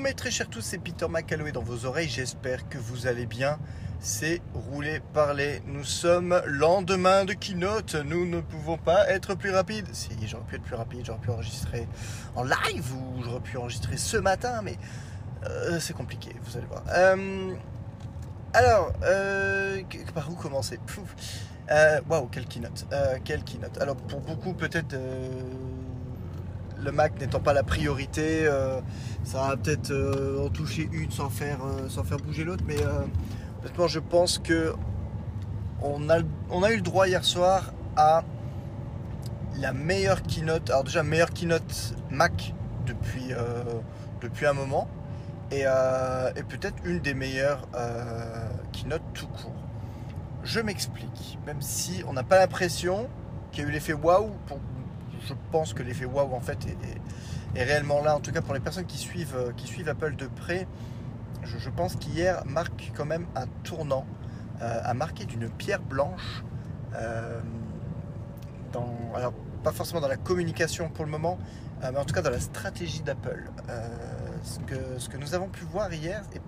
Bonjour mes très chers tous, c'est Peter McCalloway dans vos oreilles, j'espère que vous allez bien. C'est rouler, parler. Nous sommes lendemain de keynote, nous ne pouvons pas être plus rapides. Si, j'aurais pu être plus rapide, j'aurais pu enregistrer en live ou j'aurais pu enregistrer ce matin, mais euh, c'est compliqué, vous allez voir. Euh, alors, euh, par où commencer? Waouh, quelle keynote Quelle keynote Alors pour beaucoup peut-être le Mac n'étant pas la priorité, euh, ça va peut-être euh, en toucher une sans faire, euh, bouger l'autre. Mais honnêtement, je pense que on a, eu le droit hier soir à la meilleure keynote. Alors déjà, meilleure keynote Mac depuis, un moment. Et, peut-être une des meilleures keynote tout court. Je m'explique. Même si on n'a pas l'impression qu'il y a eu l'effet waouh pour je pense que l'effet waouh en fait est, réellement là. En tout cas pour les personnes qui suivent, euh, qui suivent Apple de près, je, pense qu'hier marque quand même un tournant, euh, a marqué d'une pierre blanche. Euh, dans, alors pas forcément dans la communication pour le moment, mais en tout cas dans la stratégie d'Apple. ce, que, ce que nous avons pu voir hier, et,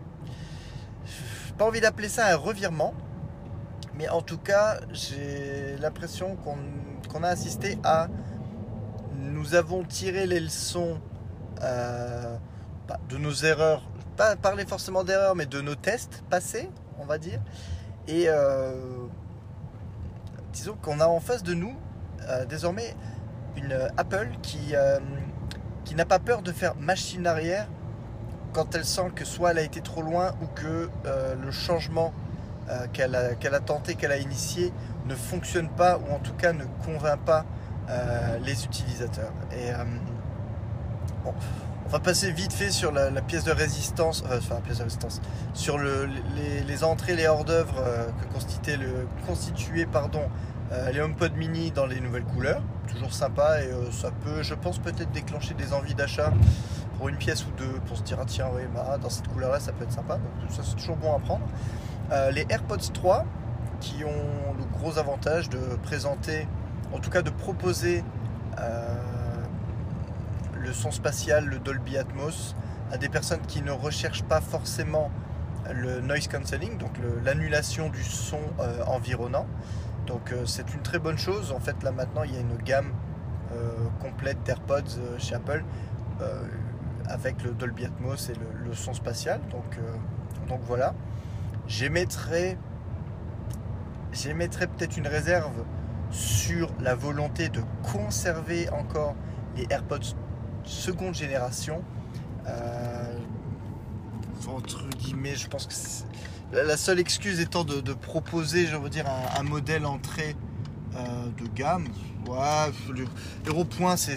pas envie d'appeler ça un revirement, mais en tout cas j'ai l'impression qu'on a assisté à nous avons tiré les leçons euh, de nos erreurs, pas parler forcément d'erreurs, mais de nos tests passés, on va dire. Et euh, disons qu'on a en face de nous euh, désormais une Apple qui, qui n'a pas peur de faire machine arrière quand elle sent que soit elle a été trop loin ou que le changement qu'elle a, qu'elle a tenté, qu'elle a initié ne fonctionne pas ou en tout cas ne convainc pas euh, les utilisateurs. Et euh, bon, on va passer vite fait sur la, pièce de résistance, euh, enfin la pièce de résistance, sur le, les, entrées, les hors-d'œuvre que constituait, le, constituait pardon, les HomePod mini dans les nouvelles couleurs. Toujours sympa et ça peut, je pense, peut-être déclencher des envies d'achat pour une pièce ou deux, pour se dire ah, tiens, oui, bah, dans cette couleur-là, ça peut être sympa. Donc ça, c'est toujours bon à prendre. les AirPods 3 qui ont le gros avantage de présenter en tout cas de proposer euh, le son spatial, le Dolby Atmos, à des personnes qui ne recherchent pas forcément le noise cancelling, donc l'annulation du son euh, environnant. Donc euh, c'est une très bonne chose. En fait là maintenant il y a une gamme complète d'AirPods chez Apple avec le Dolby Atmos et le, son spatial. Donc, voilà. J'émettrai, j'émettrai peut-être une réserve sur la volonté de conserver encore les AirPods seconde génération. Euh, entre guillemets, je pense que la seule excuse étant de, proposer, je veux dire, un, modèle entrée euh, de gamme. Ouais, le point, c'est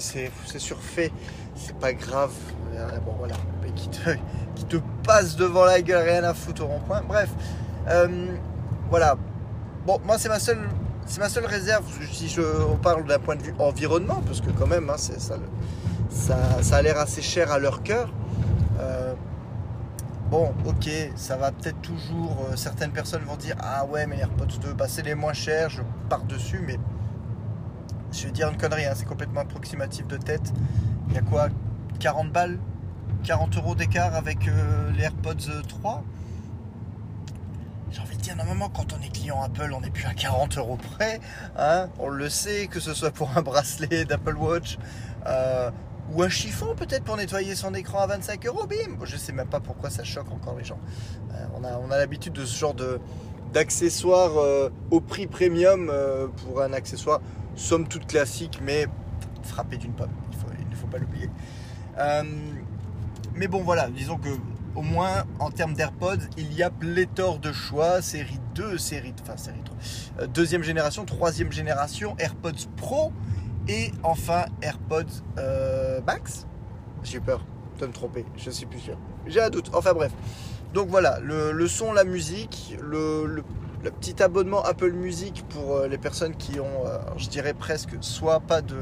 surfait, c'est pas grave. Euh, bon, voilà, qui te, qui te passe devant la gueule, rien à foutre au rond-point. Bref, voilà. Bon, moi, c'est ma seule c'est ma seule réserve, si je, on parle d'un point de vue environnement, parce que quand même, hein, ça, a l'air assez cher à leur cœur. Euh, bon, ok, ça va peut-être toujours. Euh, certaines personnes vont dire Ah ouais, mais AirPods 2, bah, c'est les moins chers, je pars dessus, mais je vais dire une connerie, hein, c'est complètement approximatif de tête. Il y a quoi 40 balles 40 euros d'écart avec euh, les AirPods 3 j'ai envie de dire, normalement, quand on est client Apple, on n'est plus à 40 euros près. Hein on le sait, que ce soit pour un bracelet d'Apple Watch euh, ou un chiffon peut-être pour nettoyer son écran à 25 euros. Bim Je sais même pas pourquoi ça choque encore les gens. Euh, on a, l'habitude de ce genre d'accessoires euh, au prix premium pour un accessoire somme toute classique, mais frappé d'une pomme. Il ne faut pas l'oublier. mais bon, voilà, disons que au moins en termes d'AirPods, il y a pléthore de choix, série 2, série, enfin série 3, euh, deuxième génération, troisième génération, AirPods Pro et enfin AirPods euh, Max. J'ai peur de me tromper, je suis plus sûr. J'ai un doute, enfin bref. Donc voilà, le, son, la musique, le, petit abonnement Apple Music pour euh, les personnes qui ont, je dirais presque, soit pas de...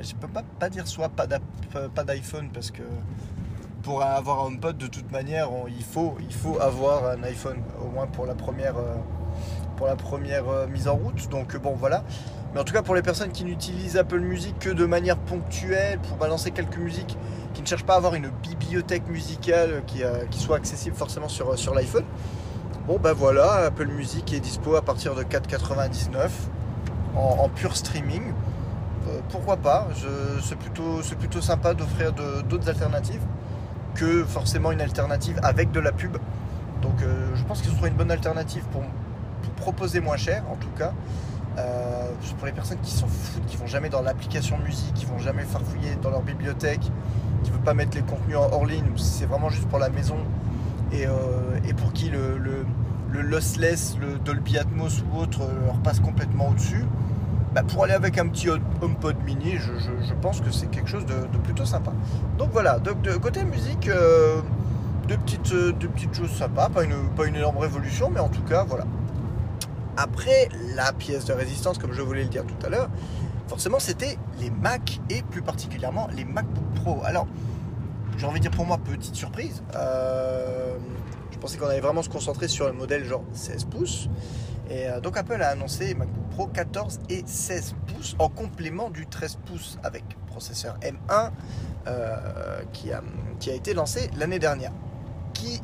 Je peux pas, pas dire soit pas d'iPhone parce que pour avoir un HomePod, de toute manière, il, faut, il faut avoir un iPhone, au moins pour la première, euh, pour la première euh, mise en route. Donc bon, voilà. Mais en tout cas, pour les personnes qui n'utilisent Apple Music que de manière ponctuelle, pour balancer quelques musiques, qui ne cherchent pas à avoir une bibliothèque musicale qui, euh, qui soit accessible forcément sur, sur l'iPhone, bon ben voilà, Apple Music est dispo à partir de 4,99 en, pur streaming. Euh, pourquoi pas C'est plutôt, plutôt sympa d'offrir d'autres alternatives que forcément une alternative avec de la pub. Donc euh, je pense qu'ils trouve une bonne alternative pour, proposer moins cher en tout cas. Euh, pour les personnes qui s'en foutent, qui vont jamais dans l'application musique, qui vont jamais farfouiller dans leur bibliothèque, qui ne veulent pas mettre les contenus en hors ligne, c'est vraiment juste pour la maison et, pour qui le, le, lossless, le Dolby Atmos ou autre leur passe complètement au-dessus. Bah, pour aller avec un petit HomePod mini, je, pense que c'est quelque chose de, plutôt sympa. Donc voilà, de, côté musique, euh, de, petites, de petites choses sympas, pas une, pas une énorme révolution, mais en tout cas, voilà. Après, la pièce de résistance, comme je voulais le dire tout à l'heure, forcément, c'était les Mac et plus particulièrement les MacBook Pro. Alors, j'ai envie de dire pour moi, petite surprise. Euh, je pensais qu'on allait vraiment se concentrer sur un modèle genre 16 pouces. Et euh, donc Apple a annoncé MacBook Pro 14 et 16 pouces en complément du 13 pouces avec processeur M1 euh, qui, a, été lancé l'année dernière. Qui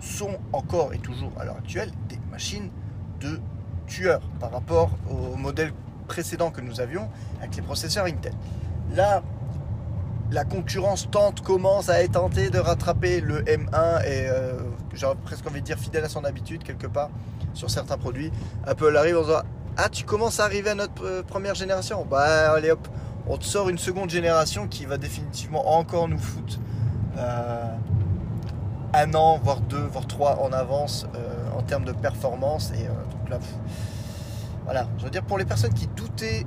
sont encore et toujours à l'heure actuelle des machines de tueurs par rapport au modèle précédent que nous avions avec les processeurs Intel. Là, la concurrence tente, commence à être tentée de rattraper le M1 et euh, presque envie de dire fidèle à son habitude quelque part sur certains produits. Apple arrive en disant Ah, tu commences à arriver à notre euh, première génération Bah, allez hop, on te sort une seconde génération qui va définitivement encore nous foutre euh, un an, voire deux, voire trois en avance euh, en termes de performance. Et donc là, voilà, je veux dire, pour les personnes qui doutaient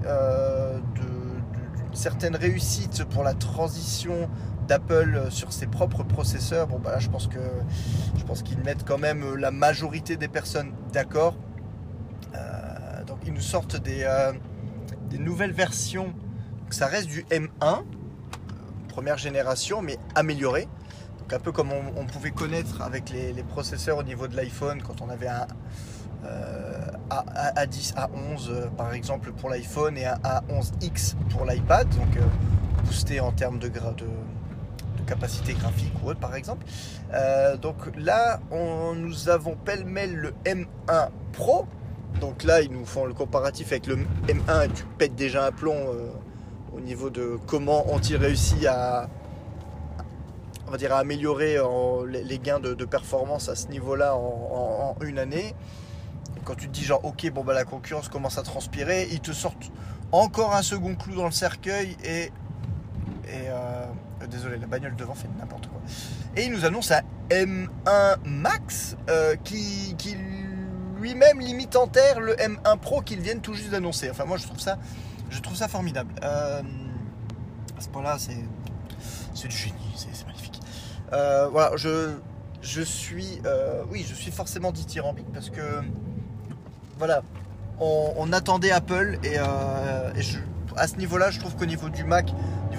d'une certaine réussite pour la transition d'Apple sur ses propres processeurs, bon bah là je pense que je pense qu'ils mettent quand même la majorité des personnes d'accord. Euh, donc ils nous sortent des, euh, nouvelles versions. ça reste du M1, première génération, mais amélioré. Donc un peu comme on, pouvait connaître avec les, processeurs au niveau de l'iPhone quand on avait un euh, A, 10 A11 par exemple pour l'iPhone et un A11X pour l'iPad, donc boosté en termes de, de, capacité graphique ou autre par exemple. Euh, donc là, on, nous avons pêle-mêle le M1 Pro. Donc là, ils nous font le comparatif avec le M1 et tu pètes déjà un plomb euh, au niveau de comment ont-ils réussi à, on va dire, à améliorer les, gains de, performance à ce niveau-là en, une année. quand tu te dis genre, ok, bon bah la concurrence commence à transpirer, ils te sortent encore un second clou dans le cercueil et, euh, euh, désolé, la bagnole devant fait n'importe quoi. Et il nous annonce un M1 Max euh, qui, lui-même limite en terre le M1 Pro qu'ils viennent tout juste d'annoncer. Enfin, moi, je trouve ça, je trouve ça formidable. Euh, à ce point-là, c'est, c'est du génie, c'est, magnifique. voilà, je, je suis, oui, je suis forcément dithyrambique parce que, voilà, on, attendait Apple et, à ce niveau-là, je trouve qu'au niveau du Mac,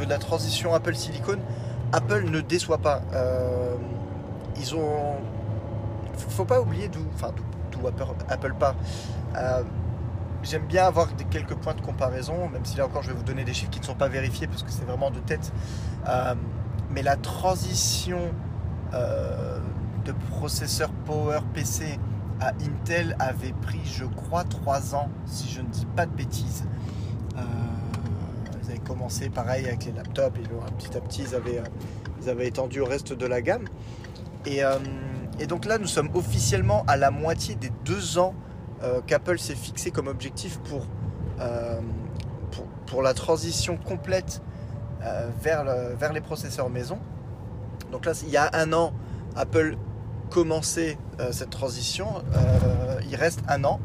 de la transition Apple Silicon, Apple ne déçoit pas. Euh, ils ont. Faut pas oublier d'où, enfin, Apple, part. Euh, j'aime bien avoir quelques points de comparaison, même si là encore je vais vous donner des chiffres qui ne sont pas vérifiés parce que c'est vraiment de tête. Euh, mais la transition de processeur Power PC à Intel avait pris, je crois, 3 ans, si je ne dis pas de bêtises commencé pareil avec les laptops et petit à petit ils avaient, ils avaient étendu au reste de la gamme. Et, euh, et, donc là nous sommes officiellement à la moitié des deux ans euh, qu'Apple s'est fixé comme objectif pour, euh, pour, pour, la transition complète vers, vers les processeurs maison. Donc là il y a un an Apple commençait cette transition, il reste un an.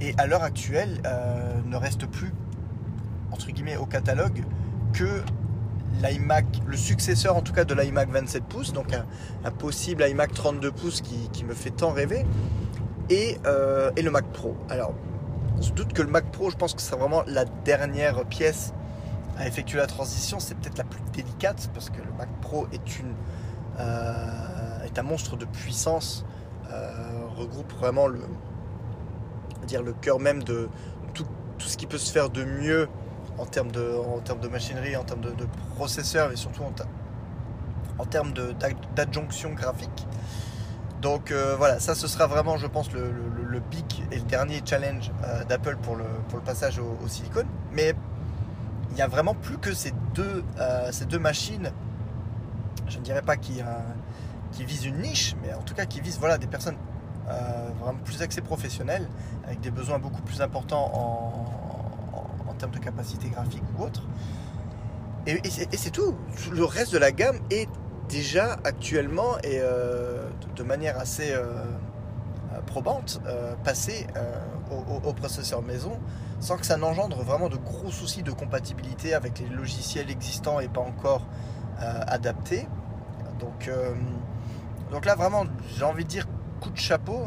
Et à l'heure actuelle, ne reste plus entre guillemets au catalogue que l'iMac, le successeur en tout cas de l'iMac 27 pouces, donc un, possible iMac 32 pouces qui, me fait tant rêver, et, euh, et, le Mac Pro. Alors, on se doute que le Mac Pro, je pense que c'est vraiment la dernière pièce à effectuer la transition, c'est peut-être la plus délicate parce que le Mac Pro est, une, euh, est un monstre de puissance, euh, regroupe vraiment le, dire, le cœur même de, tout ce qui peut se faire de mieux en termes de, en termes de machinerie, en termes de, processeurs et surtout en, en termes d'adjonction graphique. Donc euh, voilà, ça ce sera vraiment, je pense, le, le, pic et le dernier challenge euh, d'Apple pour le, pour le passage au, au, silicone. Mais il n'y a vraiment plus que ces deux, euh, ces deux machines, je ne dirais pas qui, qui visent une niche, mais en tout cas qui visent voilà, des personnes vraiment plus axées professionnelles, avec des besoins beaucoup plus importants en, en, termes de capacité graphique ou autre. Et, c'est tout. Le reste de la gamme est déjà actuellement et euh, de manière assez euh, probante euh, passer au, processeur maison sans que ça n'engendre vraiment de gros soucis de compatibilité avec les logiciels existants et pas encore adaptés. Donc, donc là vraiment j'ai envie de dire coup de chapeau.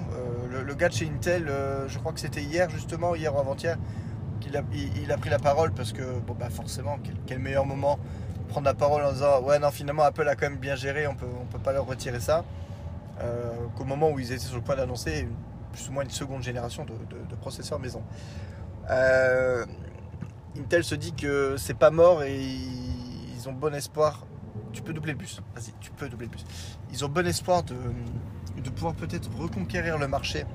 Le, gars de chez Intel, je crois que c'était hier justement, hier ou avant-hier, il, a pris la parole parce que bah forcément quel meilleur moment prendre la parole en disant ouais non finalement Apple a quand même bien géré, on peut, peut pas leur retirer ça. Euh, qu'au moment où ils étaient sur le point d'annoncer plus ou moins une seconde génération de, processeurs maison. Euh, Intel se dit que c'est pas mort et ils ont bon espoir. Tu peux doubler le bus. Vas-y, tu peux doubler le bus. Ils ont bon espoir de, de pouvoir peut-être reconquérir le marché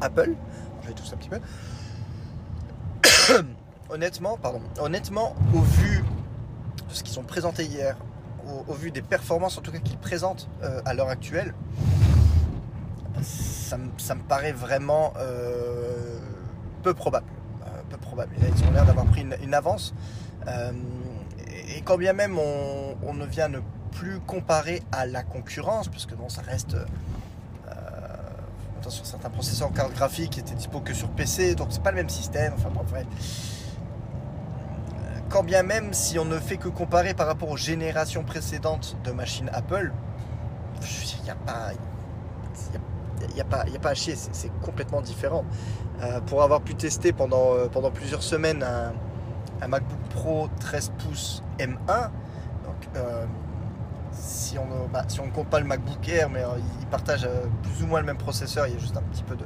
Apple. Je vais tous un petit peu. honnêtement, pardon. Honnêtement, au vu ce qu'ils ont présenté hier, au, vu des performances en tout cas qu'ils présentent euh, à l'heure actuelle, ça, me paraît vraiment euh, peu probable. Euh, peu probable. Ils ont l'air d'avoir pris une, avance. et quand bien même on, ne vient ne plus comparer à la concurrence, parce que bon, ça reste sur certains processeurs en carte graphique qui étaient dispo que sur PC, donc c'est pas le même système. Enfin bref quand bien même si on ne fait que comparer par rapport aux générations précédentes de machines Apple, il n'y a pas. Il a, pas, a pas à chier, c'est complètement différent. Euh, pour avoir pu tester pendant, euh, pendant plusieurs semaines un, MacBook Pro 13 pouces M1, donc, euh, si, on, bah, ne compte pas le MacBook Air, mais il partage plus ou moins le même processeur, il y a juste un petit peu de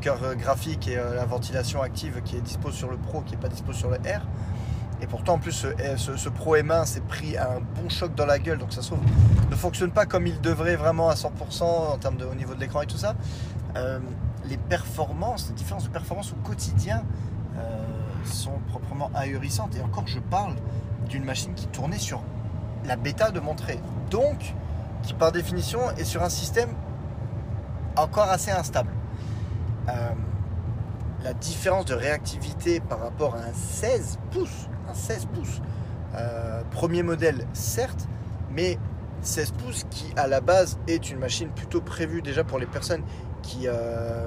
cœur graphique et la ventilation active qui est dispo sur le Pro, qui n'est pas dispo sur le R. Et pourtant, en plus, ce, Pro M1 s'est pris un bon choc dans la gueule, donc ça se trouve, ne fonctionne pas comme il devrait vraiment à 100% en termes de, au niveau de l'écran et tout ça. Euh, les performances, les différences de performance au quotidien euh, sont proprement ahurissantes. Et encore, je parle d'une machine qui tournait sur la bêta de Monterey, donc qui par définition est sur un système encore assez instable. Euh, la différence de réactivité par rapport à un 16 pouces 16 pouces. Euh, premier modèle, certes, mais 16 pouces qui à la base est une machine plutôt prévue déjà pour les personnes qui, euh,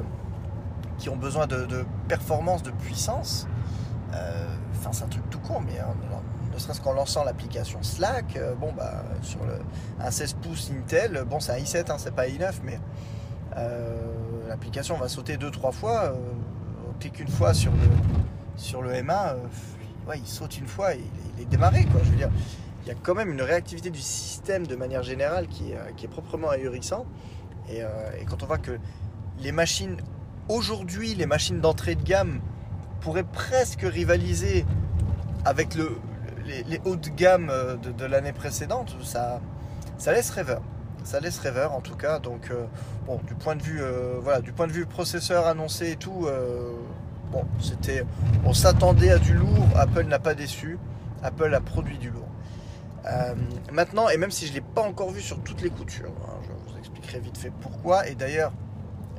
qui ont besoin de, performance, de puissance. Enfin, c'est un truc tout court, mais ne serait-ce qu'en lançant l'application Slack, bon, bah, sur le, un 16 pouces Intel, bon, c'est un i7, hein, c'est pas i9, mais l'application va sauter 2-3 fois. on clique une fois sur le, sur le M1 il saute une fois et il, est démarré. Quoi. Je veux dire, il y a quand même une réactivité du système de manière générale qui est, euh, proprement ahurissant. Euh, et, quand on voit que les machines, aujourd'hui, les machines d'entrée de gamme pourraient presque rivaliser avec le, les, hauts de gamme euh, de, l'année précédente, ça, ça laisse rêveur. Ça laisse rêveur en tout cas. Donc, bon, du point de vue, voilà, du point de vue processeur annoncé et tout, Bon, c'était, on s'attendait à du lourd. Apple n'a pas déçu. Apple a produit du lourd. Euh, maintenant, et même si je l'ai pas encore vu sur toutes les coutures, hein, je vous expliquerai vite fait pourquoi. Et d'ailleurs,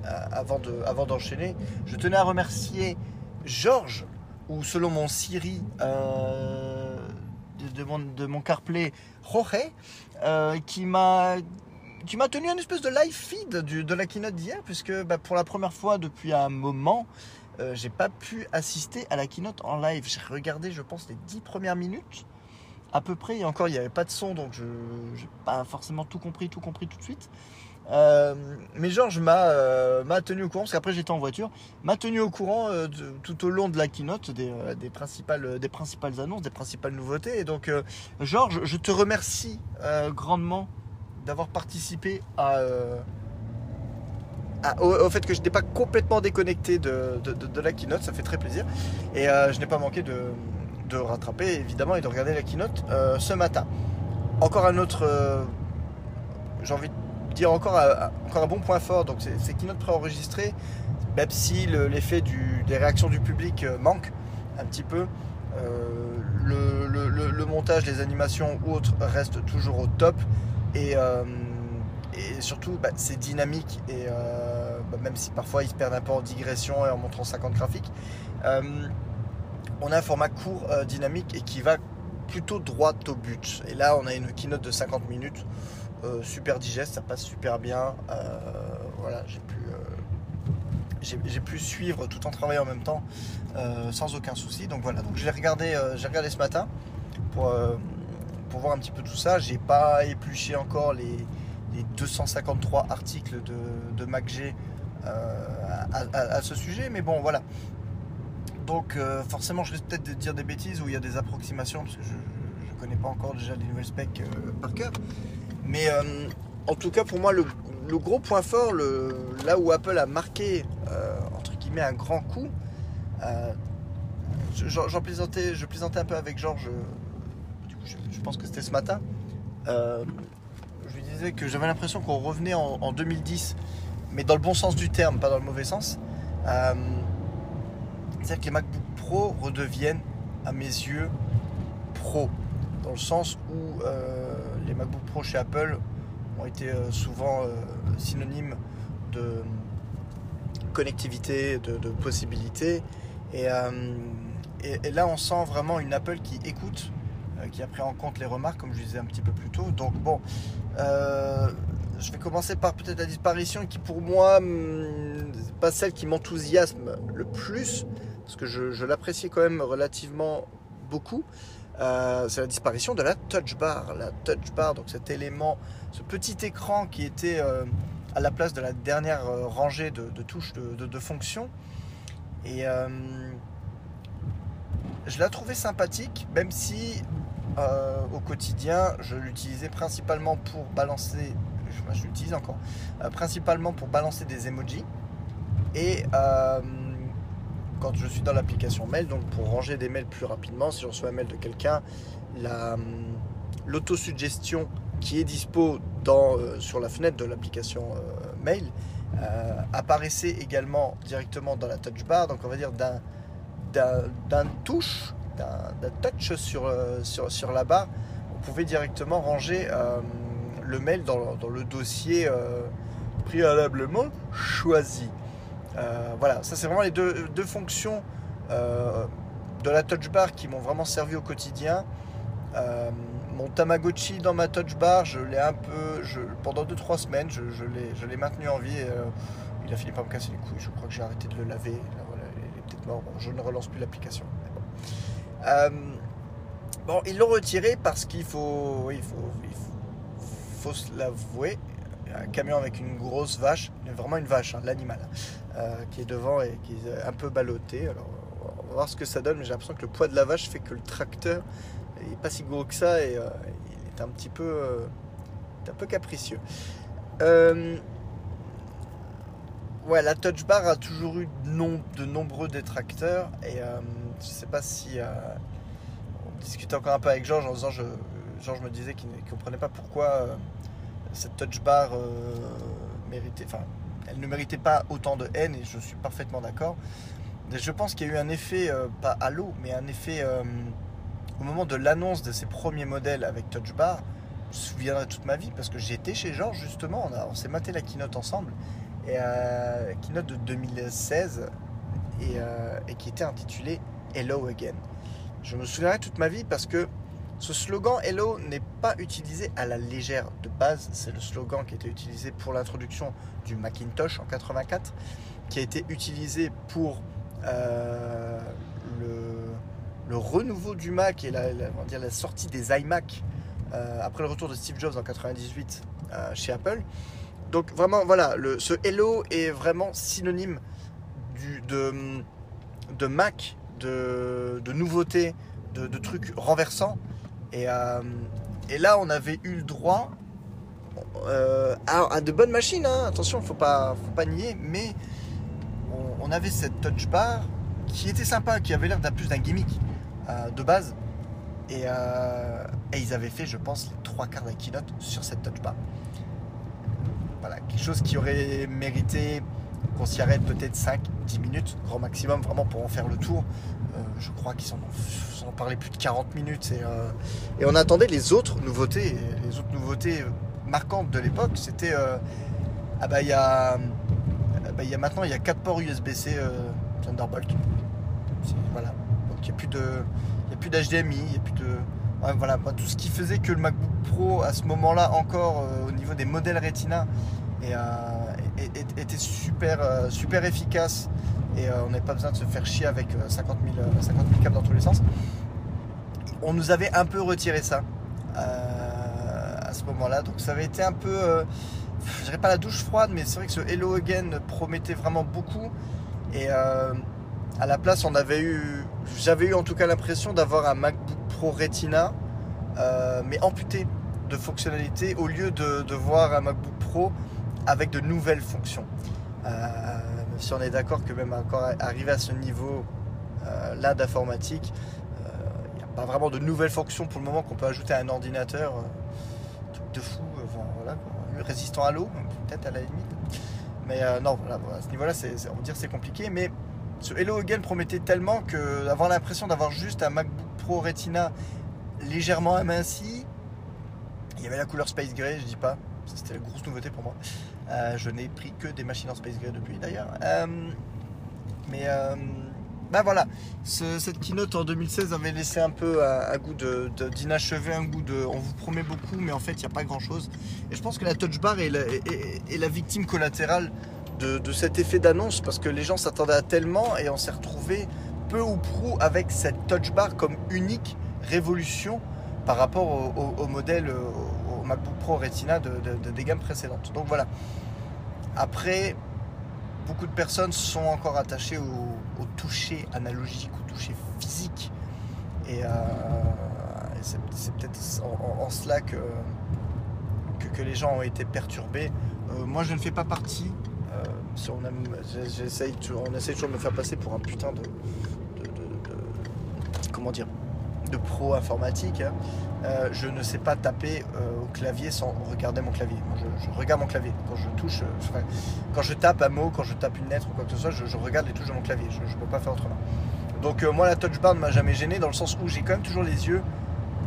euh, avant, de, avant d'enchaîner, je tenais à remercier Georges, ou selon mon Siri euh, de, mon, CarPlay, Jorge, qui m'a qui m'a tenu un espèce de live feed de la keynote d'hier, puisque bah, pour la première fois depuis un moment, euh, j'ai pas pu assister à la keynote en live. J'ai regardé, je pense, les 10 premières minutes à peu près. Et encore, il n'y avait pas de son, donc je n'ai pas forcément tout compris, tout compris tout de suite. Euh, mais Georges euh, m'a tenu au courant, parce qu'après j'étais en voiture, m'a tenu au courant tout au long de la keynote des, principales, des principales annonces, des principales nouveautés. Et donc, Georges, je te remercie grandement d'avoir participé au, fait que je n'ai pas complètement déconnecté de, de, la keynote, ça fait très plaisir. Et je n'ai pas manqué de, rattraper évidemment et de regarder la keynote ce matin. Encore un autre, j'ai envie de dire encore un, encore un bon point fort, donc c'est keynote préenregistré, même si l'effet des réactions du public manque un petit peu. le, montage, les animations ou autres restent toujours au top. Et, surtout, bah, c'est dynamique. Et euh, bah, même si parfois ils se perdent un peu en digression et en montrant 50 graphiques, euh, on a un format court, euh, dynamique et qui va plutôt droit au but. Et là, on a une keynote de 50 minutes, super digeste, ça passe super bien. voilà, j'ai pu, j'ai, pu suivre tout en travaillant en même temps sans aucun souci. Donc voilà, donc j'ai regardé, j'ai regardé ce matin pour, voir un petit peu tout ça. J'ai pas épluché encore les, les 253 articles de, de MacG euh, à, ce sujet, mais bon, voilà. Donc, euh, forcément, je risque peut-être de dire des bêtises où il y a des approximations, parce que je ne connais pas encore déjà les nouvelles specs euh, par cœur. Mais en tout cas, pour moi, le, gros point fort, le, là où Apple a marqué, entre guillemets, un grand coup, j'en plaisantais, je plaisantais un peu avec Georges, du coup, je, pense que c'était ce matin que j'avais l'impression qu'on revenait en, 2010, mais dans le bon sens du terme, pas dans le mauvais sens. Euh, c'est-à-dire que les MacBook Pro redeviennent, à mes yeux, pro. Dans le sens où euh, les MacBook Pro chez Apple ont été euh, souvent synonymes de connectivité, de, possibilités. Et, et, là, on sent vraiment une Apple qui écoute, qui a pris en compte les remarques, comme je disais un petit peu plus tôt. Donc bon, euh, je vais commencer par peut-être la disparition qui pour moi hmm, pas celle qui m'enthousiasme le plus parce que je, l'apprécie quand même relativement beaucoup. Euh, c'est la disparition de la touch bar. La touch bar, donc cet élément, ce petit écran qui était euh, à la place de la dernière rangée de, touches de, fonctions. Et je l'ai trouvé sympathique, même si euh, au quotidien, je l'utilisais principalement pour balancer, je, l'utilise encore, euh, principalement pour balancer des emojis et euh, quand je suis dans l'application mail, donc pour ranger des mails plus rapidement, si je reçois un mail de quelqu'un, l'autosuggestion qui est dispo dans, sur la fenêtre de l'application mail apparaissait également directement dans la touch bar, donc on va dire d'un touche d'un touch sur, euh, sur, sur, la barre, on pouvait directement ranger euh, le mail dans, le dossier euh, préalablement choisi. Voilà, ça c'est vraiment les deux, fonctions de la touch bar qui m'ont vraiment servi au quotidien. mon Tamagotchi dans ma touch bar, je l'ai un peu, je, pendant 2-3 semaines, je, l'ai maintenu en vie. il a fini par me casser les couilles. Je crois que j'ai arrêté de le laver. voilà, il est peut-être mort. je ne relance plus l'application. Euh, bon, ils l'ont retiré parce qu'il faut, faut, se l'avouer, un camion avec une grosse vache, vraiment une vache, hein, l'animal, euh, qui est devant et qui est un peu ballotté. Alors, on va voir ce que ça donne, mais j'ai l'impression que le poids de la vache fait que le tracteur n'est pas si gros que ça et euh, il est un petit peu, un peu capricieux. ouais, la touch bar a toujours eu de nombreux détracteurs et je sais pas si. Euh, on discutait encore un peu avec Georges en disant. Je, Georges me disait qu'il ne comprenait pas pourquoi euh, cette touch bar euh, méritait. Enfin, elle ne méritait pas autant de haine et je suis parfaitement d'accord. Je pense qu'il y a eu un effet, pas à l'eau, mais un effet au moment de l'annonce de ces premiers modèles avec touch bar. Je me souviendrai toute ma vie parce que j'étais chez Georges justement, on, s'est maté la keynote ensemble. Et keynote de 2016 et, et qui était intitulée Hello Again. Je me souviendrai toute ma vie parce que ce slogan Hello n'est pas utilisé à la légère de base. C'est le slogan qui a été utilisé pour l'introduction du Macintosh en 84, qui a été utilisé pour euh, le, renouveau du Mac et la, sortie des iMac euh, après le retour de Steve Jobs en 98 euh, chez Apple. Donc vraiment, voilà, ce Hello est vraiment synonyme de, de Mac de, nouveautés, de, trucs renversants. Et, euh, et, là, on avait eu le droit euh, à, de bonnes machines, hein. attention, faut pas, faut pas nier, mais on, avait cette touch bar qui était sympa, qui avait l'air d'un plus d'un gimmick euh, de base. Et, et, ils avaient fait, je pense, les trois quarts d'un keynote sur cette touch bar. Voilà, quelque chose qui aurait mérité qu'on s'y arrête peut-être 5-10 minutes, grand maximum, vraiment pour en faire le tour. Euh, je crois qu'ils en ont, parlé plus de 40 minutes. Et, euh, et, on attendait les autres nouveautés. les autres nouveautés marquantes de l'époque, c'était. Euh, ah bah il y a. Bah, il y a maintenant il y a 4 ports USB-C Thunderbolt. Voilà. Donc il n'y a plus de. Plus d'HDMI, de. voilà, tout ce qui faisait que le MacBook Pro à ce moment-là encore au niveau des modèles Retina et, était super, super efficace et euh, on n'avait pas besoin de se faire chier avec 50 000, 50 câbles dans tous les sens. On nous avait un peu retiré ça euh, à ce moment-là, donc ça avait été un peu, je dirais pas la douche froide, mais c'est vrai que ce Hello Again promettait vraiment beaucoup et à la place on avait eu, j'avais eu en tout cas l'impression d'avoir un MacBook Pro Retina mais amputé de fonctionnalités au lieu de, voir un MacBook Pro avec de nouvelles fonctions. Euh, si on est d'accord que même encore arrivé à ce niveau euh, là d'informatique, il euh, n'y a pas vraiment de nouvelles fonctions pour le moment qu'on peut ajouter à un ordinateur. truc de fou, résistant à l'eau, peut-être à la limite. Mais non, à ce niveau-là, on va dire c'est compliqué. Mais ce Hello Again promettait tellement que d'avoir l'impression d'avoir juste un MacBook Pro Retina légèrement aminci. Il y avait la couleur Space Gray, je dis pas. C'était la grosse nouveauté pour moi. Euh, je n'ai pris que des machines en Space Gray depuis d'ailleurs. Euh, mais ben voilà, cette keynote en 2016 avait laissé un peu un, goût d'inachevé, un goût de on vous promet beaucoup, mais en fait il n'y a pas grand chose. Et je pense que la touch bar est la, victime collatérale de, cet effet d'annonce parce que les gens s'attendaient à tellement et on s'est retrouvé peu ou prou avec cette touch bar comme unique révolution par rapport au, modèle, MacBook Pro Retina de, des gammes précédentes. Donc voilà. Après, beaucoup de personnes sont encore attachées au, toucher analogique, au toucher physique. Et, euh, c'est peut-être en, cela que, que, les gens ont été perturbés. Euh, moi, je ne fais pas partie. Euh, on, essaye, on essaie toujours de me faire passer pour un putain de comment dire pro informatique, hein. euh, je ne sais pas taper euh, au clavier sans regarder mon clavier. je, regarde mon clavier. Quand je touche, euh, quand je tape un mot, quand je tape une lettre ou quoi que ce soit, je, regarde les touches de mon clavier. Je ne peux pas faire autrement. Donc moi, la touch bar ne m'a jamais gêné dans le sens où j'ai quand même toujours les yeux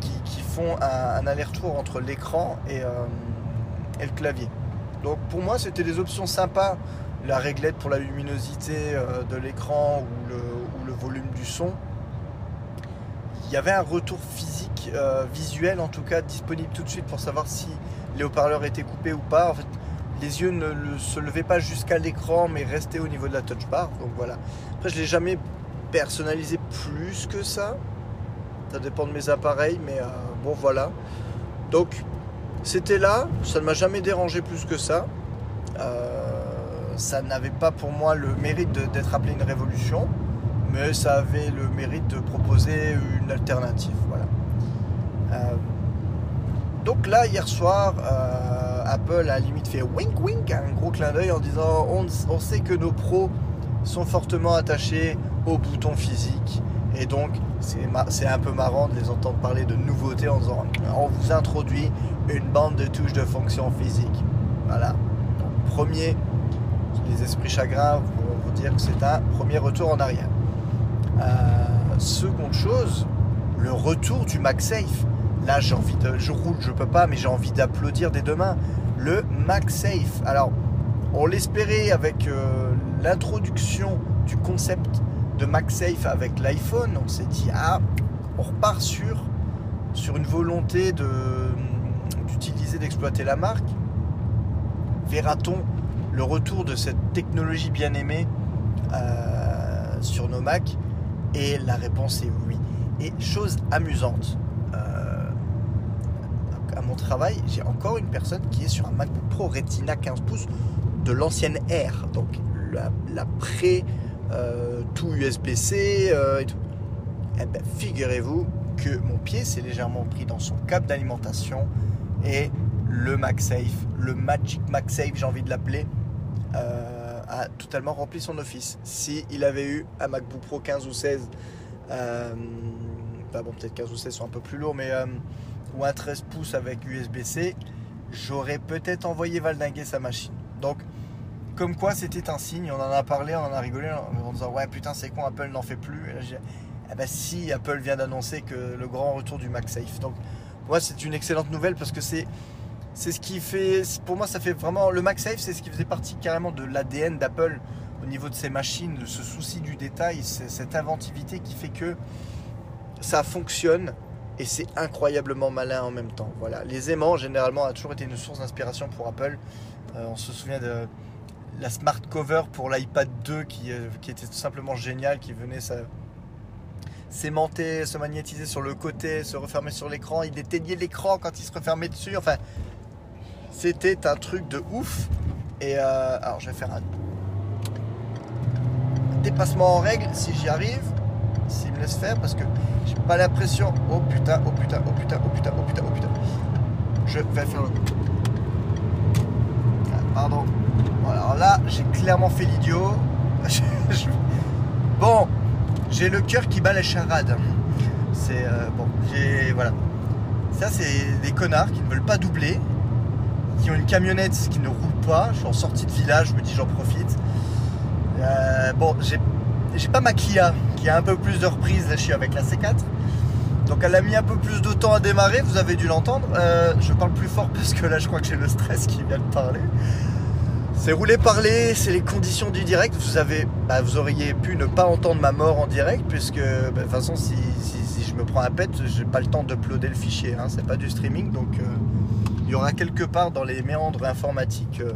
qui, font un, aller-retour entre l'écran et, le clavier. Donc pour moi, c'était des options sympas. La réglette pour la luminosité de l'écran ou le volume du son il y avait un retour physique, euh, visuel en tout cas, disponible tout de suite pour savoir si les haut-parleurs étaient coupés ou pas. En fait, les yeux ne se levaient pas jusqu'à l'écran, mais restaient au niveau de la touch bar. Donc voilà. Après, je l'ai jamais personnalisé plus que ça. Ça dépend de mes appareils, mais euh, bon voilà. Donc c'était là, ça ne m'a jamais dérangé plus que ça. Euh, ça n'avait pas pour moi le mérite d'être appelé une révolution mais ça avait le mérite de proposer une alternative. Voilà. Euh, donc là, hier soir, euh, Apple a limite fait wink wink, un gros clin d'œil en disant on, sait que nos pros sont fortement attachés aux boutons physiques. Et donc, c'est un peu marrant de les entendre parler de nouveautés en disant on vous introduit une bande de touches de fonction physique. Voilà. Premier, les esprits chagrins vont vous dire que c'est un premier retour en arrière. Euh, seconde chose, le retour du MagSafe. Là, j'ai envie de. Je roule, je peux pas, mais j'ai envie d'applaudir dès demain. Le MagSafe. Alors, on l'espérait avec euh, l'introduction du concept de MagSafe avec l'iPhone. On s'est dit, ah, on repart sur, sur une volonté d'utiliser, d'exploiter la marque. Verra-t-on le retour de cette technologie bien aimée euh, sur nos Macs? Et la réponse est oui. Et chose amusante, euh, à mon travail, j'ai encore une personne qui est sur un MacBook Pro Retina 15 pouces de l'ancienne R, donc la, pré euh, tout USB-C euh, et tout. Eh ben, figurez-vous que mon pied s'est légèrement pris dans son câble d'alimentation et le MagSafe, le Magic MagSafe, j'ai envie de l'appeler, a totalement rempli son office. Si il avait eu un MacBook Pro 15 ou 16, euh, bah bon, peut-être 15 ou 16 sont un peu plus lourds, mais euh, ou un 13 pouces avec USB-C, j'aurais peut-être envoyé valdinguer sa machine. Donc, comme quoi c'était un signe, on en a parlé, on en a rigolé en disant ouais putain c'est con, Apple n'en fait plus. Eh ben si, Apple vient d'annoncer que le grand retour du MagSafe. Donc moi c'est une excellente nouvelle parce que c'est c'est ce qui fait, pour moi ça fait vraiment, le MagSafe c'est ce qui faisait partie carrément de l'ADN d'Apple au niveau de ses machines, ce souci du détail, cette inventivité qui fait que ça fonctionne et c'est incroyablement malin en même temps. Voilà, les aimants généralement a toujours été une source d'inspiration pour Apple. Euh, on se souvient de la smart cover pour l'iPad 2 qui, euh, qui, était tout simplement génial, qui venait s'aimanter, se magnétiser sur le côté, se refermer sur l'écran. Il éteignait l'écran quand il se refermait dessus. Enfin, c'était un truc de ouf. Et euh, alors, je vais faire un dépassement en règle si j'y arrive, s'il me laisse faire, parce que j'ai pas l'impression. Oh putain, oh putain, oh putain, oh putain, oh putain, oh putain. Je vais faire le. Ah, pardon. alors là, j'ai clairement fait l'idiot. Bon, j'ai le cœur qui bat les charades. C'est euh, bon, j'ai voilà. Ça, c'est des connards qui ne veulent pas doubler qui ont une camionnette qui ne roule pas. Je suis en sortie de village, je me dis j'en profite. Euh, bon, j'ai pas ma Kia qui a un peu plus de reprise. Là, je suis avec la C4. Donc elle a mis un peu plus de temps à démarrer, vous avez dû l'entendre. Euh, je parle plus fort parce que là je crois que j'ai le stress qui vient de parler. C'est rouler parler, c'est les conditions du direct. Vous avez, bah, vous auriez pu ne pas entendre ma mort en direct puisque bah, de toute façon si, je me prends un pet, j'ai pas le temps d'uploader le fichier. Hein. c'est pas du streaming donc. Euh, il y aura quelque part dans les méandres informatiques euh,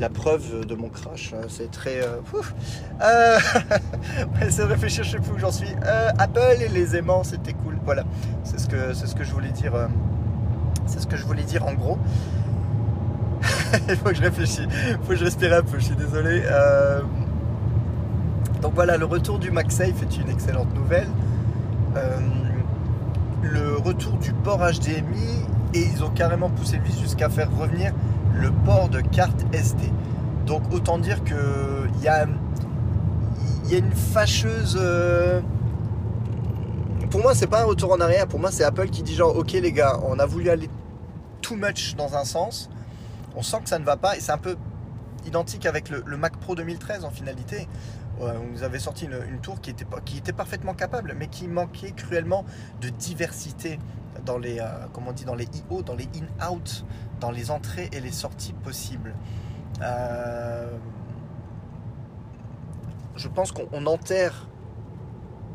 la preuve de mon crash. Euh, c'est très. Euh, euh c'est réfléchir, je sais plus où j'en suis. Apple et les aimants, c'était cool. Voilà, c'est ce que c'est ce que je voulais dire. c'est ce que je voulais dire en gros. Il faut que je réfléchisse. Il faut que je respire un peu. Je suis désolé. Donc voilà, le retour du MagSafe est une excellente nouvelle. le retour du port HDMI et ils ont carrément poussé le vice jusqu'à faire revenir le port de carte SD. Donc autant dire que il y a, y a une fâcheuse. Euh, pour moi, c'est pas un retour en arrière. Pour moi, c'est Apple qui dit genre, ok les gars, on a voulu aller too much dans un sens. On sent que ça ne va pas et c'est un peu identique avec le, Mac Pro 2013 en finalité. On nous avait sorti une, tour qui était, parfaitement capable, mais qui manquait cruellement de diversité dans les, euh, on dit, dans les IO, dans les in-out, dans les entrées et les sorties possibles. Euh, je pense qu'on enterre,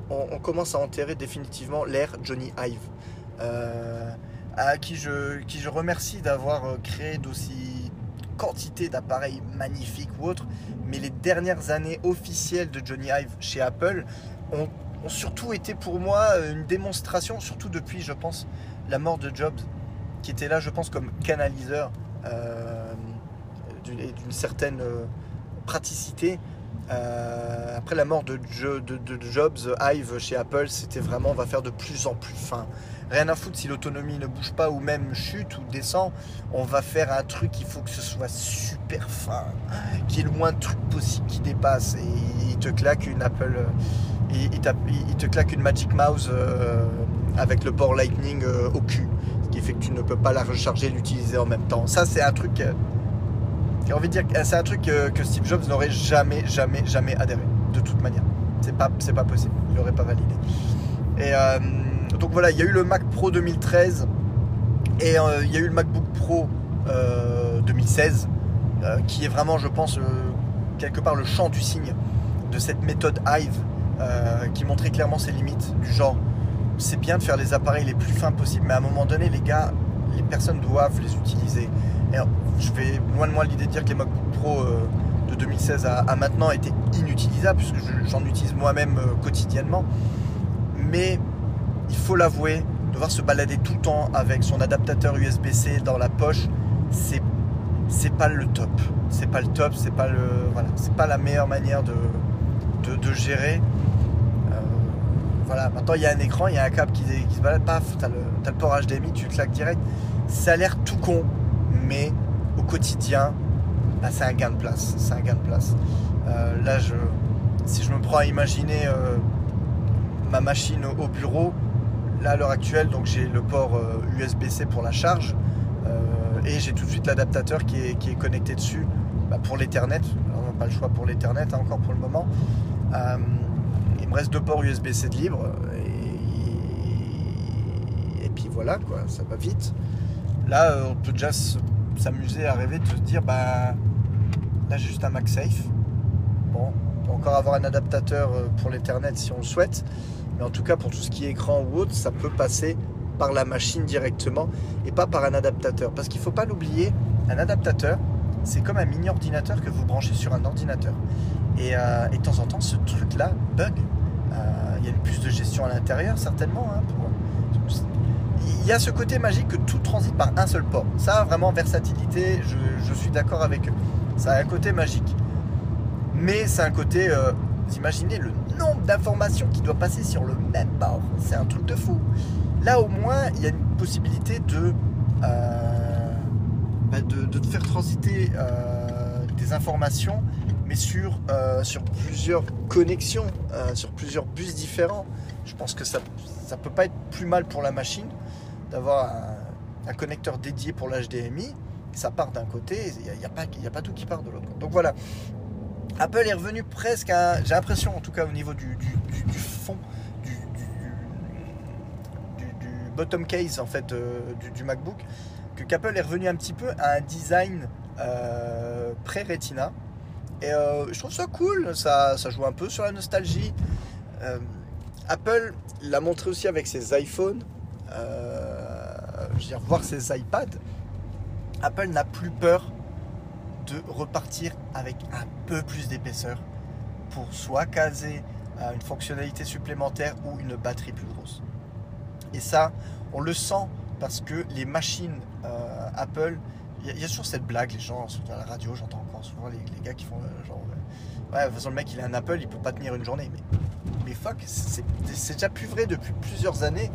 on, commence à enterrer définitivement l'ère Johnny Ive, euh, à qui je, qui je remercie d'avoir créé d'aussi quantité d'appareils magnifiques ou autres, mais les dernières années officielles de Johnny Ive chez Apple ont surtout été pour moi une démonstration, surtout depuis, je pense, la mort de Jobs, qui était là, je pense, comme canaliseur euh, d'une certaine euh, praticité. Euh, après la mort de, Jobs, Hive chez Apple, c'était vraiment on va faire de plus en plus fin. Rien à foutre si l'autonomie ne bouge pas ou même chute ou descend, on va faire un truc, il faut que ce soit super fin, qu'il y ait le moins de trucs possible qui dépasse. Et il te claque une Apple il, te claque une Magic Mouse euh, avec le port Lightning euh, au cul, ce qui fait que tu ne peux pas la recharger et l'utiliser en même temps. Ça, c'est un truc. Euh, j'ai envie dire c'est un truc que Steve Jobs n'aurait jamais, jamais, jamais adhéré, de toute manière. C'est pas, possible. Il n'aurait pas validé. Et donc voilà, il y a eu le Mac Pro 2013 et il y a eu le MacBook Pro 2016, qui est vraiment, je pense, quelque part le champ du signe de cette méthode Hive euh, qui montrait clairement ses limites, du genre c'est bien de faire les appareils les plus fins possibles, mais à un moment donné, les gars, les personnes doivent les utiliser. Je vais loin de moi l'idée de dire que les MacBook Pro euh, de 2016 à, maintenant étaient inutilisables, puisque j'en utilise moi-même euh, quotidiennement. Mais il faut l'avouer, devoir se balader tout le temps avec son adaptateur USB-C dans la poche, c'est c'est pas le top. C'est pas le top, c'est pas le voilà, c'est pas la meilleure manière de, de, gérer. Euh, voilà, maintenant il y a un écran, il y a un câble qui, se balade, paf, t'as le, le port HDMI, tu claques direct. Ça a l'air tout con, mais au quotidien, bah, c'est un gain de place. C'est un gain de place. Euh, là, je, si je me prends à imaginer euh, ma machine au, bureau, là à l'heure actuelle, donc j'ai le port USB-C pour la charge et j'ai tout de suite l'adaptateur qui est, connecté dessus bah, pour l'Ethernet. On n'a pas le choix pour l'Ethernet hein, encore pour le moment. il me reste deux ports USB-C de libre et puis voilà, quoi, ça va vite. Là, euh, on peut déjà s'amuser à rêver de se dire, bah là j'ai juste un MagSafe. Bon, on peut encore avoir un adaptateur euh, pour l'Ethernet si on le souhaite. Mais en tout cas, pour tout ce qui est écran ou autre, ça peut passer par la machine directement et pas par un adaptateur. Parce qu'il ne faut pas l'oublier, un adaptateur, c'est comme un mini ordinateur que vous branchez sur un ordinateur. Et, euh, de temps en temps, ce truc-là bug. Il y a une puce de gestion à l'intérieur, certainement, hein, il y a ce côté magique que tout transite par un seul port. Ça, vraiment, versatilité, je, suis d'accord avec eux. Ça a un côté magique. Mais c'est un côté, euh, vous imaginez le nombre d'informations qui doit passer sur le même port. C'est un truc de fou. Là, au moins, il y a une possibilité de, euh, bah, de, faire transiter euh, des informations, mais sur, sur plusieurs connexions, sur plusieurs bus différents. Je pense que ça ne peut pas être plus mal pour la machine d'avoir un, connecteur dédié pour l'HDMI. Ça part d'un côté, il n'y a, pas, tout qui part de l'autre. Donc voilà, Apple est revenu presque à, j'ai l'impression en tout cas au niveau du, fond, du, bottom case en fait euh, du, MacBook, que qu'Apple est revenu un petit peu à un design euh, pré-Retina. Et euh, je trouve ça cool, ça, joue un peu sur la nostalgie. Apple l'a montré aussi avec ses iPhones je veux dire, voir ses iPads, Apple n'a plus peur de repartir avec un peu plus d'épaisseur pour soit caser euh, une fonctionnalité supplémentaire ou une batterie plus grosse. Et ça, on le sent parce que les machines euh, Apple, il y, a toujours cette blague, les gens à la radio, j'entends encore souvent les, gars qui font euh, genre, ouais, de toute façon le mec il a un Apple, il peut pas tenir une journée. Mais, mais fuck, c'est déjà plus vrai depuis plusieurs années.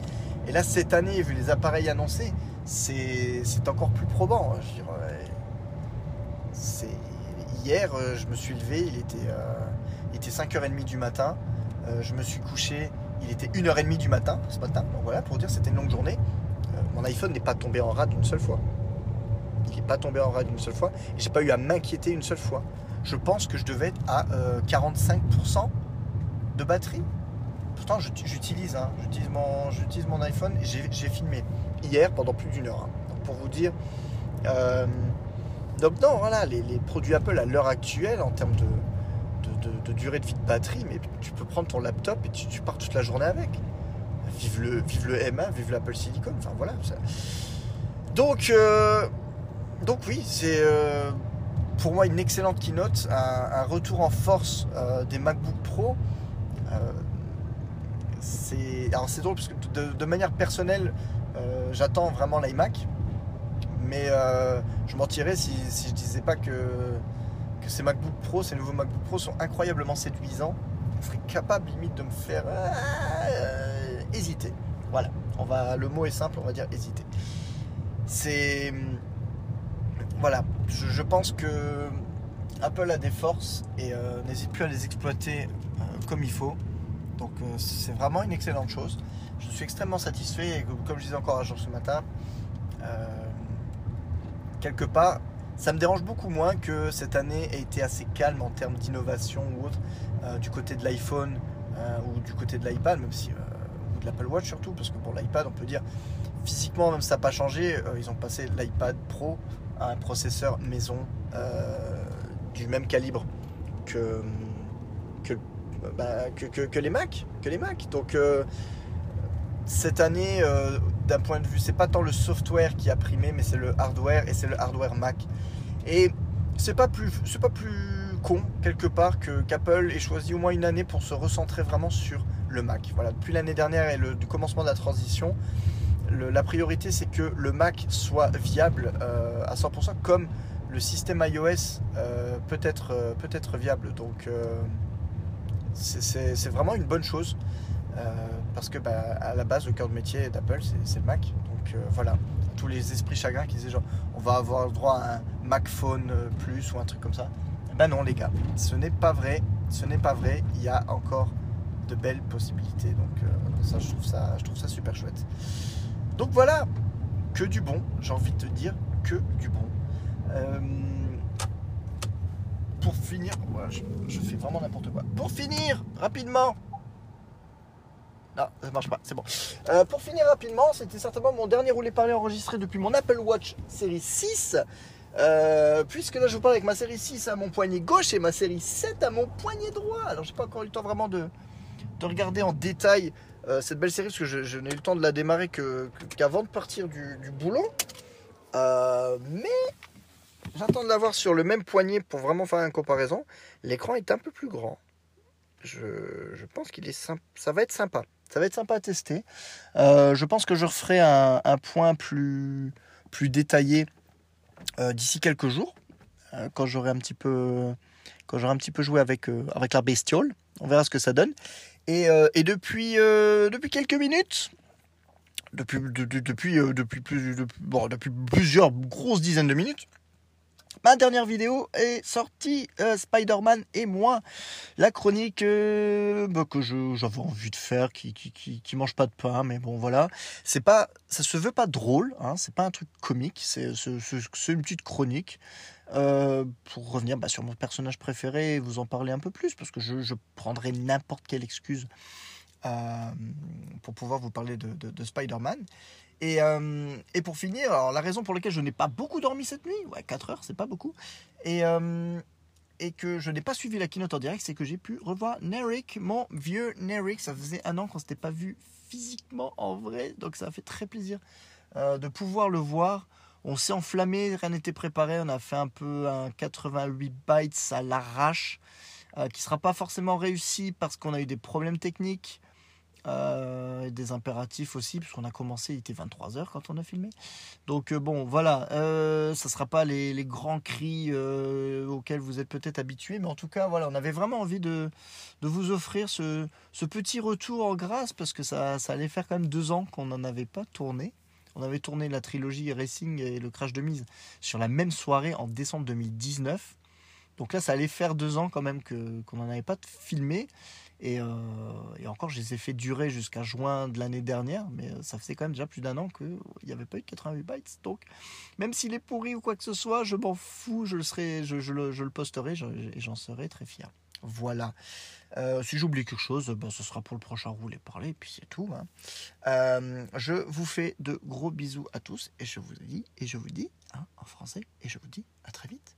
Et là, cette année, vu les appareils annoncés, c'est encore plus probant. hier, euh, je me suis levé, il était, euh, était 5h30 du matin. Euh, je me suis couché, il était 1h30 du matin ce matin. Donc voilà, pour dire, c'était une longue journée. mon iPhone n'est pas tombé en rade une seule fois. Il n'est pas tombé en rade une seule fois. Et j'ai pas eu à m'inquiéter une seule fois. Je pense que je devais être à 45% de batterie Pourtant, j'utilise, hein, j'utilise mon, j'utilise mon iPhone j'ai filmé hier pendant plus d'une heure. Hein. pour vous dire. Euh, donc non, voilà, les, produits Apple à l'heure actuelle en termes de, durée de vie de batterie, mais tu peux prendre ton laptop et tu, pars toute la journée avec. Vive le, vive le M1, vive l'Apple Silicon. Enfin voilà. Donc, euh, donc oui, c'est euh, pour moi une excellente keynote, un, retour en force des MacBook Pro c'est alors c'est drôle parce que de, manière personnelle, euh, j'attends vraiment l'iMac, mais euh, je mentirais si, si je disais pas que ces MacBook Pro, ces nouveaux MacBook Pro sont incroyablement séduisants. Je serais capable limite de me faire euh, hésiter. Voilà, on va, le mot est simple, on va dire hésiter. C'est voilà, je, pense que Apple a des forces et n'hésite plus à les exploiter comme il faut. Donc euh, c'est vraiment une excellente chose. Je suis extrêmement satisfait et comme je disais encore un jour ce matin, euh, quelque part, ça me dérange beaucoup moins que cette année ait été assez calme en termes d'innovation ou autre euh, du côté de l'iPhone ou du côté de l'iPad, même si ou de l'Apple Watch surtout, parce que pour l'iPad, on peut dire physiquement même ça n'a pas changé. ils ont passé l'iPad Pro à un processeur maison du même calibre que, que bah, que, les Mac, que les Mac. Donc euh, cette année, euh, d'un point de vue, c'est pas tant le software qui a primé, mais c'est le hardware et c'est le hardware Mac. Et c'est pas plus, c'est pas plus con quelque part que qu'Apple ait choisi au moins une année pour se recentrer vraiment sur le Mac. Voilà, depuis l'année dernière et le du commencement de la transition, la priorité c'est que le Mac soit viable euh, à 100% comme le système iOS peut être peut être viable. Donc c'est vraiment une bonne chose. Euh, parce que bah, à la base, le cœur de métier d'Apple, c'est le Mac. Donc euh, voilà. tous les esprits chagrins qui disaient genre on va avoir le droit à un Macphone euh, plus ou un truc comme ça. Ben non les gars, ce n'est pas vrai, ce n'est pas vrai, il y a encore de belles possibilités. Donc ça je trouve ça je trouve ça super chouette. Donc voilà, que du bon, j'ai envie de te dire que du bon. Pour finir, je, fais vraiment n'importe quoi. Pour finir, rapidement, non, ça marche pas, c'est bon. Euh, pour finir rapidement, c'était certainement mon dernier roulé parler enregistré depuis mon Apple Watch série 6. Euh, puisque là je vous parle avec ma série 6 à mon poignet gauche et ma série 7 à mon poignet droit. Alors j'ai pas encore eu le temps vraiment de, de regarder en détail euh, cette belle série parce que je, n'ai eu le temps de la démarrer que- que- qu'avant de partir du, boulot. Mais j'attends de l'avoir sur le même poignet pour vraiment faire une comparaison. L'écran est un peu plus grand. Je, pense qu'il est. Ça va être sympa. Ça va être sympa à tester. Euh, je pense que je referai un, point plus, plus détaillé euh, d'ici quelques jours, euh, quand j'aurai un petit peu, quand j'aurai un petit peu joué avec, avec la bestiole. On verra ce que ça donne. Et, depuis, depuis quelques minutes, depuis, de- de- depuis, depuis plusieurs grosses dizaines de minutes, ma dernière vidéo est sortie, euh, Spider-Man et moi, la chronique euh, bah, que j'avais envie de faire, qui, mange pas de pain, mais bon voilà, c'est pas, ça se veut pas drôle, hein, c'est pas un truc comique, c'est une petite chronique euh, pour revenir bah, sur mon personnage préféré et vous en parler un peu plus, parce que je, prendrai n'importe quelle excuse pour pouvoir vous parler de- de Spider-Man. Et, euh, et pour finir, alors la raison pour laquelle je n'ai pas beaucoup dormi cette nuit, ouais, 4 heures, c'est pas beaucoup, et, euh, et que je n'ai pas suivi la keynote en direct, c'est que j'ai pu revoir Nerik, mon vieux Nerik. Ça faisait un an qu'on s'était pas vu physiquement en vrai, donc ça a fait très plaisir euh, de pouvoir le voir. On s'est enflammé, rien n'était préparé, on a fait un peu un 88 bytes à l'arrache, qui sera pas forcément réussi parce qu'on a eu des problèmes techniques. Euh, des impératifs aussi, puisqu'on a commencé, il était 23h quand on a filmé. Donc euh, bon, voilà, euh, ça sera pas les, grands cris auxquels vous êtes peut-être habitués, mais en tout cas, voilà, on avait vraiment envie de, vous offrir ce, petit retour en grâce, parce que ça, ça allait faire quand même deux ans qu'on n'en avait pas tourné. On avait tourné la trilogie Racing et le Crash de mise sur la même soirée en décembre 2019. Donc là, ça allait faire deux ans quand même que, qu'on n'en avait pas filmé. Et, euh, et encore, je les ai fait durer jusqu'à juin de l'année dernière, mais euh, ça faisait quand même déjà plus d'un an qu'il n'y avait pas eu de 88 bytes. Donc, même s'il est pourri ou quoi que ce soit, je m'en fous, je le, serai, je, le, posterai et j'en serai très fier. Voilà. Euh, si j'oublie quelque chose, ben, ce sera pour le prochain roulé parler, et puis c'est tout. hein. Je vous fais de gros bisous à tous, et je vous dis, et je vous dis hein, en français, et je vous dis à très vite.